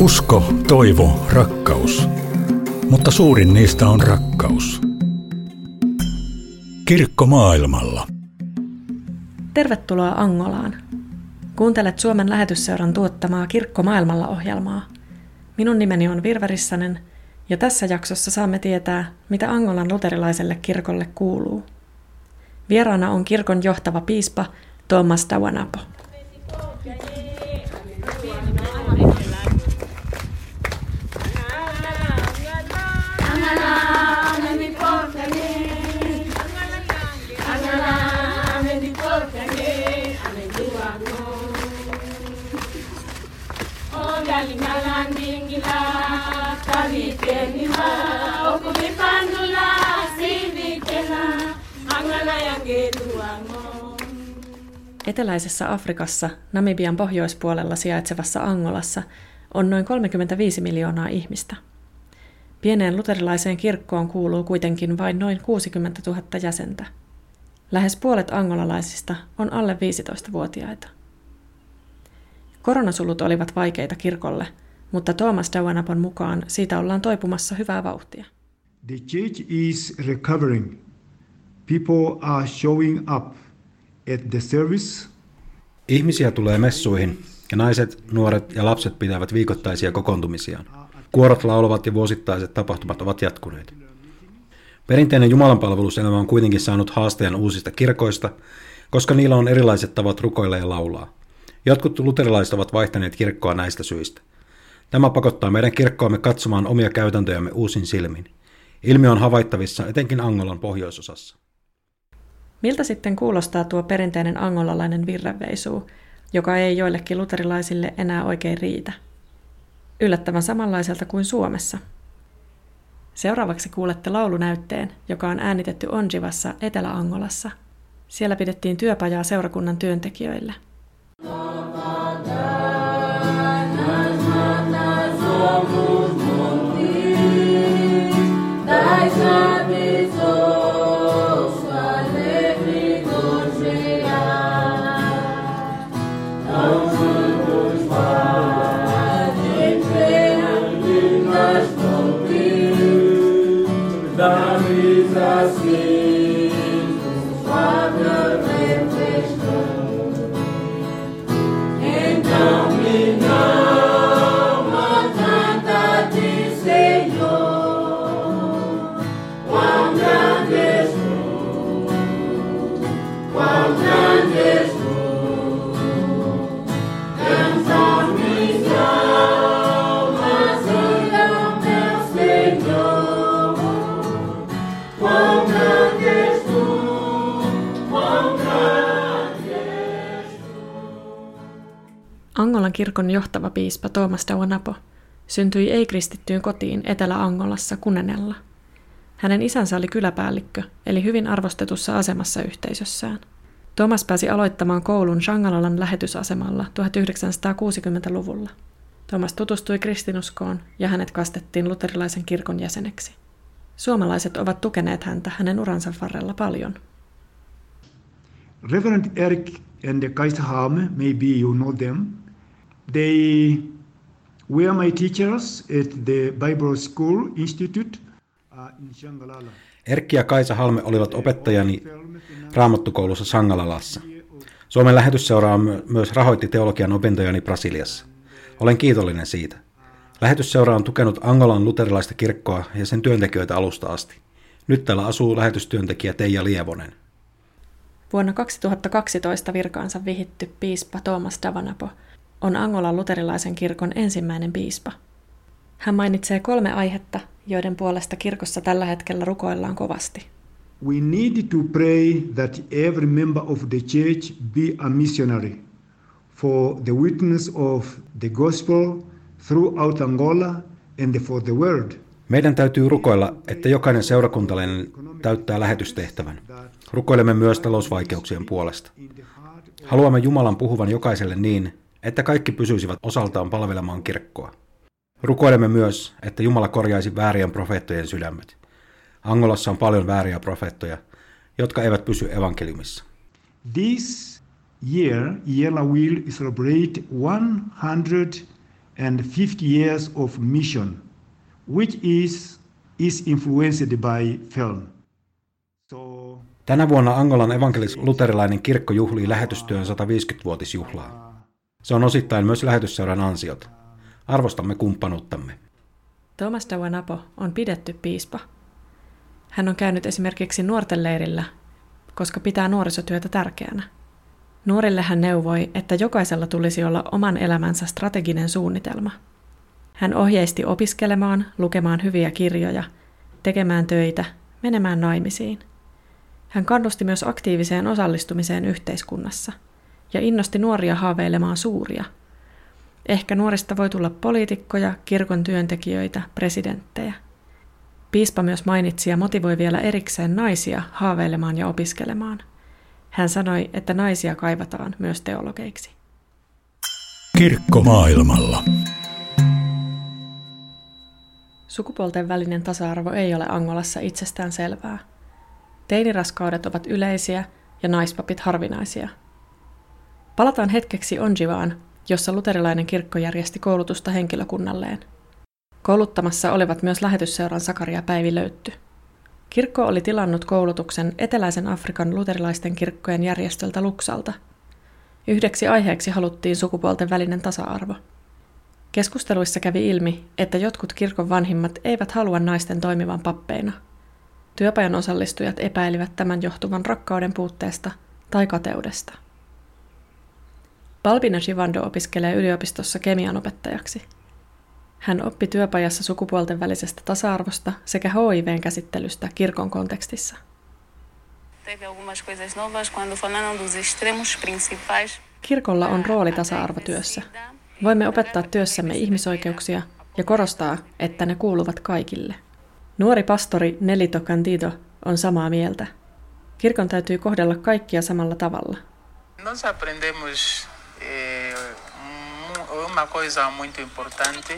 Usko, toivo, rakkaus. Mutta suurin niistä on rakkaus. Kirkko maailmalla. Tervetuloa Angolaan. Kuuntelet Suomen lähetysseuran tuottamaa Kirkko maailmalla ohjelmaa. Minun nimeni on Virva Rissanen ja tässä jaksossa saamme tietää, mitä Angolan luterilaiselle kirkolle kuuluu. Vieraana on kirkon johtava piispa Thomas Dawanapo. Eteläisessä Afrikassa, Namibian pohjoispuolella sijaitsevassa Angolassa, on noin 35 miljoonaa ihmistä. Pieneen luterilaiseen kirkkoon kuuluu kuitenkin vain noin 60 000 jäsentä. Lähes puolet angolalaisista on alle 15-vuotiaita. Koronasulut olivat vaikeita kirkolle, mutta Thomas Dawanapon mukaan siitä ollaan toipumassa hyvää vauhtia. The church is recovering. People are showing up at the service. Ihmisiä tulee messuihin ja naiset, nuoret ja lapset pitävät viikoittaisia kokoontumisiaan. Kuorot laulavat ja vuosittaiset tapahtumat ovat jatkuneet. Perinteinen jumalanpalveluselämä on kuitenkin saanut haasteen uusista kirkoista, koska niillä on erilaiset tavat rukoilla ja laulaa. Jotkut luterilaiset ovat vaihtaneet kirkkoa näistä syistä. Tämä pakottaa meidän kirkkoamme katsomaan omia käytäntöjämme uusin silmin. Ilmiö on havaittavissa etenkin Angolan pohjoisosassa. Miltä sitten kuulostaa tuo perinteinen angolalainen virreveisuu, joka ei joillekin luterilaisille enää oikein riitä? Yllättävän samanlaiselta kuin Suomessa. Seuraavaksi kuulette laulunäytteen, joka on äänitetty Onjivassa Etelä-Angolassa. Siellä pidettiin työpajaa seurakunnan työntekijöille – Angolan kirkon johtava piispa Thomas Dawanapo syntyi ei-kristittyyn kotiin Etelä-Angolassa Kunenella. Hänen isänsä oli kyläpäällikkö, eli hyvin arvostetussa asemassa yhteisössään. Thomas pääsi aloittamaan koulun Shangalalan lähetysasemalla 1960-luvulla. Thomas tutustui kristinuskoon ja hänet kastettiin luterilaisen kirkon jäseneksi. Suomalaiset ovat tukeneet häntä hänen uransa varrella paljon. Reverend Eric and Kaiser Halme, maybe you know them, They were my teachers at the Bible School Institute uh, in Shangalala. Erkki ja Kaisa Halme olivat opettajani raamattukoulussa Sangalalassa. Suomen lähetysseura myös rahoitti teologian opintojani Brasiliassa. Olen kiitollinen siitä. Lähetysseura on tukenut Angolan luterilaista kirkkoa ja sen työntekijöitä alusta asti. Nyt täällä asuu lähetystyöntekijä Teija Lievonen. Vuonna 2012 virkaansa vihitty piispa Thomas Davanapo on Angolan luterilaisen kirkon ensimmäinen piispa. Hän mainitsee kolme aihetta, joiden puolesta kirkossa tällä hetkellä rukoillaan kovasti. We need to pray that every member of the church be a missionary for the witness of the gospel throughout Angola and for the world. Meidän täytyy rukoilla, että jokainen seurakuntalainen täyttää lähetystehtävän. Rukoilemme myös talousvaikeuksien puolesta. Haluamme Jumalan puhuvan jokaiselle niin, että kaikki pysyisivät osaltaan palvelemaan kirkkoa. Rukoilemme myös, että Jumala korjaisi väärien profeettojen sydämet. Angolassa on paljon vääriä profeettoja, jotka eivät pysy evankeliumissa. This year, Yella will celebrate 150 and 50 years of mission, which is, is influenced by film. So, Tänä vuonna Angolan evankelis-luterilainen kirkko juhlii lähetystyön 150-vuotisjuhlaa. Se on osittain myös lähetysseuran ansiota. Arvostamme kumppanuuttamme. Thomas Dawanapo on pidetty piispa. Hän on käynyt esimerkiksi nuorten leirillä, koska pitää nuorisotyötä tärkeänä. Nuorille hän neuvoi, että jokaisella tulisi olla oman elämänsä strateginen suunnitelma. Hän ohjeisti opiskelemaan, lukemaan hyviä kirjoja, tekemään töitä, menemään naimisiin. Hän kannusti myös aktiiviseen osallistumiseen yhteiskunnassa ja innosti nuoria haaveilemaan suuria. Ehkä nuorista voi tulla poliitikkoja, kirkon työntekijöitä, presidenttejä. Piispa myös mainitsi ja motivoi vielä erikseen naisia haaveilemaan ja opiskelemaan. Hän sanoi, että naisia kaivataan myös teologeiksi. Kirkko maailmalla. Sukupuolten välinen tasa-arvo ei ole Angolassa itsestään selvää. Teiniraskaudet ovat yleisiä ja naispapit harvinaisia. Palataan hetkeksi Onjivaan, jossa luterilainen kirkko järjesti koulutusta henkilökunnalleen. Kouluttamassa olivat myös lähetysseuran Sakaria Päivi Löytty. Kirkko oli tilannut koulutuksen Eteläisen Afrikan luterilaisten kirkkojen järjestöltä Luksalta. Yhdeksi aiheeksi haluttiin sukupuolten välinen tasa-arvo. Keskusteluissa kävi ilmi, että jotkut kirkon vanhimmat eivät halua naisten toimivan pappeina – Työpajan osallistujat epäilivät tämän johtuvan rakkauden puutteesta tai kateudesta. Balbina Shivando opiskelee yliopistossa kemian opettajaksi. Hän oppi työpajassa sukupuolten välisestä tasa-arvosta sekä HIVn käsittelystä kirkon kontekstissa. Kirkolla on rooli tasa-arvotyössä. Voimme opettaa työssämme ihmisoikeuksia ja korostaa, että ne kuuluvat kaikille – Nuori pastori Nelito Candido on samaa mieltä. Kirkon täytyy kohdella kaikkia samalla tavalla. Nós aprendemos eh, uma coisa muito importante.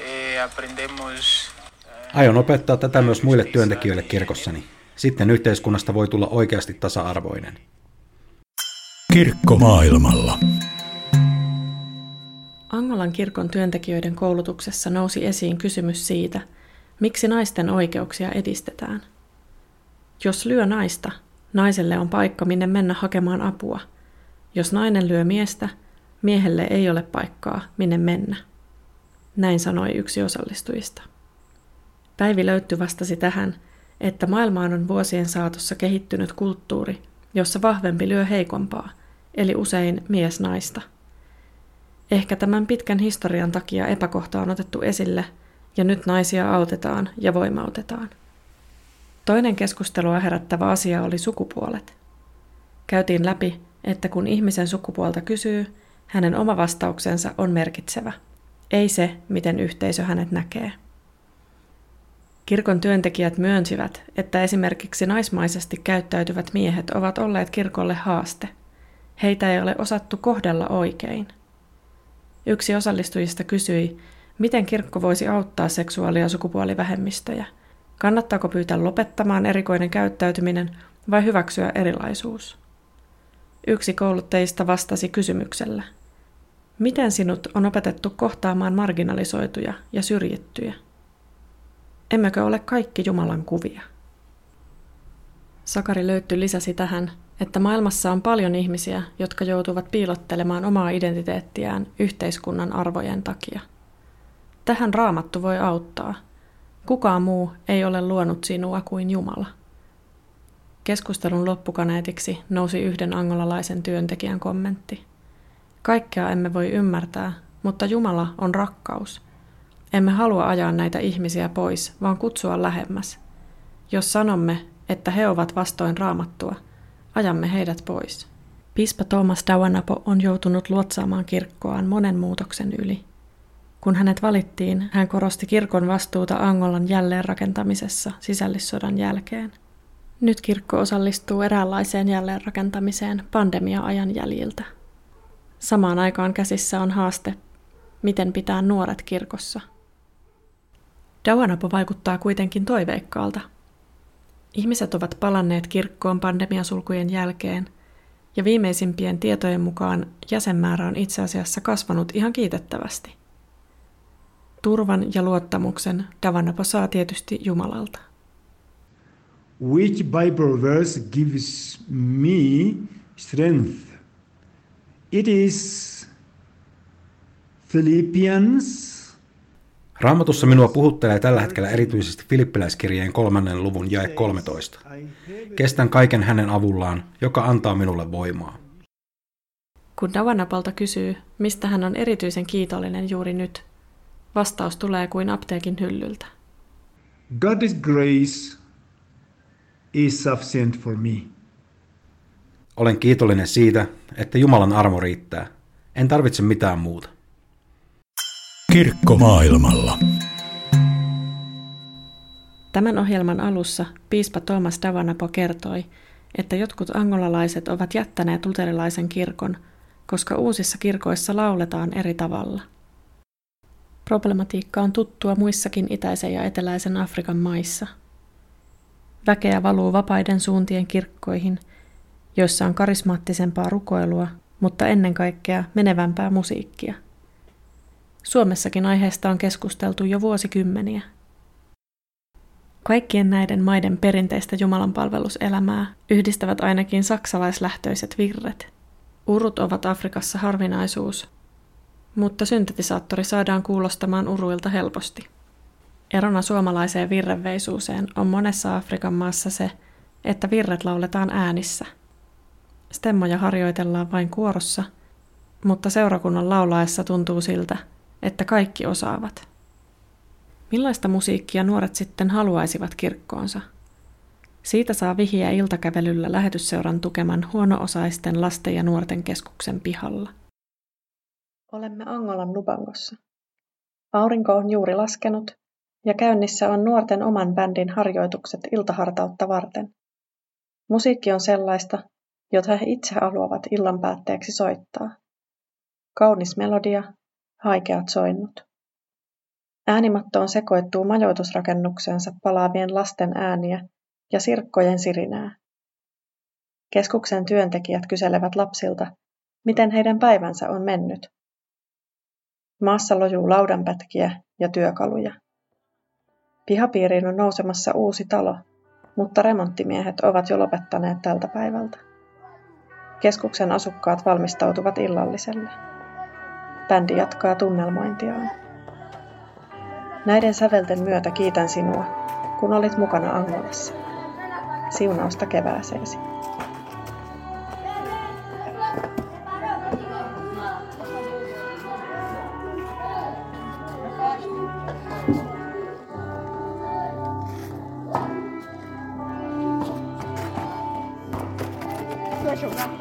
Eh, aprendemos eh, Aion opettaa tätä myös muille työntekijöille kirkossani. Sitten yhteiskunnasta voi tulla oikeasti tasa-arvoinen. Kirkko maailmalla. Angolan kirkon työntekijöiden koulutuksessa nousi esiin kysymys siitä – Miksi naisten oikeuksia edistetään? Jos lyö naista, naiselle on paikka, minne mennä hakemaan apua. Jos nainen lyö miestä, miehelle ei ole paikkaa, minne mennä. Näin sanoi yksi osallistujista. Päivi Löytty vastasi tähän, että maailmaan on vuosien saatossa kehittynyt kulttuuri, jossa vahvempi lyö heikompaa, eli usein mies naista. Ehkä tämän pitkän historian takia epäkohta on otettu esille – ja nyt naisia autetaan ja voimautetaan. Toinen keskustelua herättävä asia oli sukupuolet. Käytiin läpi, että kun ihmisen sukupuolta kysyy, hänen oma vastauksensa on merkitsevä, ei se, miten yhteisö hänet näkee. Kirkon työntekijät myönsivät, että esimerkiksi naismaisesti käyttäytyvät miehet ovat olleet kirkolle haaste. Heitä ei ole osattu kohdella oikein. Yksi osallistujista kysyi, Miten kirkko voisi auttaa seksuaali- ja sukupuolivähemmistöjä? Kannattaako pyytää lopettamaan erikoinen käyttäytyminen vai hyväksyä erilaisuus? Yksi kouluttajista vastasi kysymyksellä. Miten sinut on opetettu kohtaamaan marginalisoituja ja syrjittyjä? Emmekö ole kaikki Jumalan kuvia? Sakari löytty lisäsi tähän, että maailmassa on paljon ihmisiä, jotka joutuvat piilottelemaan omaa identiteettiään yhteiskunnan arvojen takia – Tähän raamattu voi auttaa. Kukaan muu ei ole luonut sinua kuin Jumala. Keskustelun loppukaneetiksi nousi yhden angolalaisen työntekijän kommentti. Kaikkea emme voi ymmärtää, mutta Jumala on rakkaus. Emme halua ajaa näitä ihmisiä pois, vaan kutsua lähemmäs. Jos sanomme, että he ovat vastoin raamattua, ajamme heidät pois. Pispa Thomas Dawanapo on joutunut luotsaamaan kirkkoaan monen muutoksen yli. Kun hänet valittiin, hän korosti kirkon vastuuta Angolan jälleenrakentamisessa sisällissodan jälkeen. Nyt kirkko osallistuu eräänlaiseen jälleenrakentamiseen pandemia-ajan jäljiltä. Samaan aikaan käsissä on haaste, miten pitää nuoret kirkossa. Dawanapo vaikuttaa kuitenkin toiveikkaalta. Ihmiset ovat palanneet kirkkoon pandemiasulkujen jälkeen, ja viimeisimpien tietojen mukaan jäsenmäärä on itse asiassa kasvanut ihan kiitettävästi. Turvan ja luottamuksen Davanapo saa tietysti Jumalalta. Which Bible verse gives me strength? It is Philippians Raamatussa minua puhuttelee tällä hetkellä erityisesti Filippiläiskirjeen kolmannen luvun jae 13. Kestän kaiken hänen avullaan, joka antaa minulle voimaa. Kun Davanapalta kysyy, mistä hän on erityisen kiitollinen juuri nyt, vastaus tulee kuin apteekin hyllyltä. God's grace is sufficient for me. Olen kiitollinen siitä, että Jumalan armo riittää. En tarvitse mitään muuta. Kirkko maailmalla. Tämän ohjelman alussa piispa Thomas Davanapo kertoi, että jotkut angolalaiset ovat jättäneet luterilaisen kirkon, koska uusissa kirkoissa lauletaan eri tavalla. Problematiikka on tuttua muissakin itäisen ja eteläisen Afrikan maissa. Väkeä valuu vapaiden suuntien kirkkoihin, joissa on karismaattisempaa rukoilua, mutta ennen kaikkea menevämpää musiikkia – Suomessakin aiheesta on keskusteltu jo vuosikymmeniä. Kaikkien näiden maiden perinteistä jumalanpalveluselämää yhdistävät ainakin saksalaislähtöiset virret. Urut ovat Afrikassa harvinaisuus, mutta syntetisaattori saadaan kuulostamaan uruilta helposti. Erona suomalaiseen virreveisuuseen on monessa Afrikan maassa se, että virret lauletaan äänissä. Stemmoja harjoitellaan vain kuorossa, mutta seurakunnan laulaessa tuntuu siltä, että kaikki osaavat. Millaista musiikkia nuoret sitten haluaisivat kirkkoonsa? Siitä saa vihiä iltakävelyllä lähetysseuran tukeman huono-osaisten lasten ja nuorten keskuksen pihalla. Olemme Angolan Lubangossa. Aurinko on juuri laskenut ja käynnissä on nuorten oman bändin harjoitukset iltahartautta varten. Musiikki on sellaista, jota he itse haluavat illan päätteeksi soittaa. Kaunis melodia haikeat soinnut. Äänimattoon sekoittuu majoitusrakennukseensa palaavien lasten ääniä ja sirkkojen sirinää. Keskuksen työntekijät kyselevät lapsilta, miten heidän päivänsä on mennyt. Maassa lojuu laudanpätkiä ja työkaluja. Pihapiiriin on nousemassa uusi talo, mutta remonttimiehet ovat jo lopettaneet tältä päivältä. Keskuksen asukkaat valmistautuvat illalliselle. Bändi jatkaa tunnelmointiaan. Näiden sävelten myötä kiitän sinua, kun olit mukana Angolassa. Siunausta kevääseesi. program.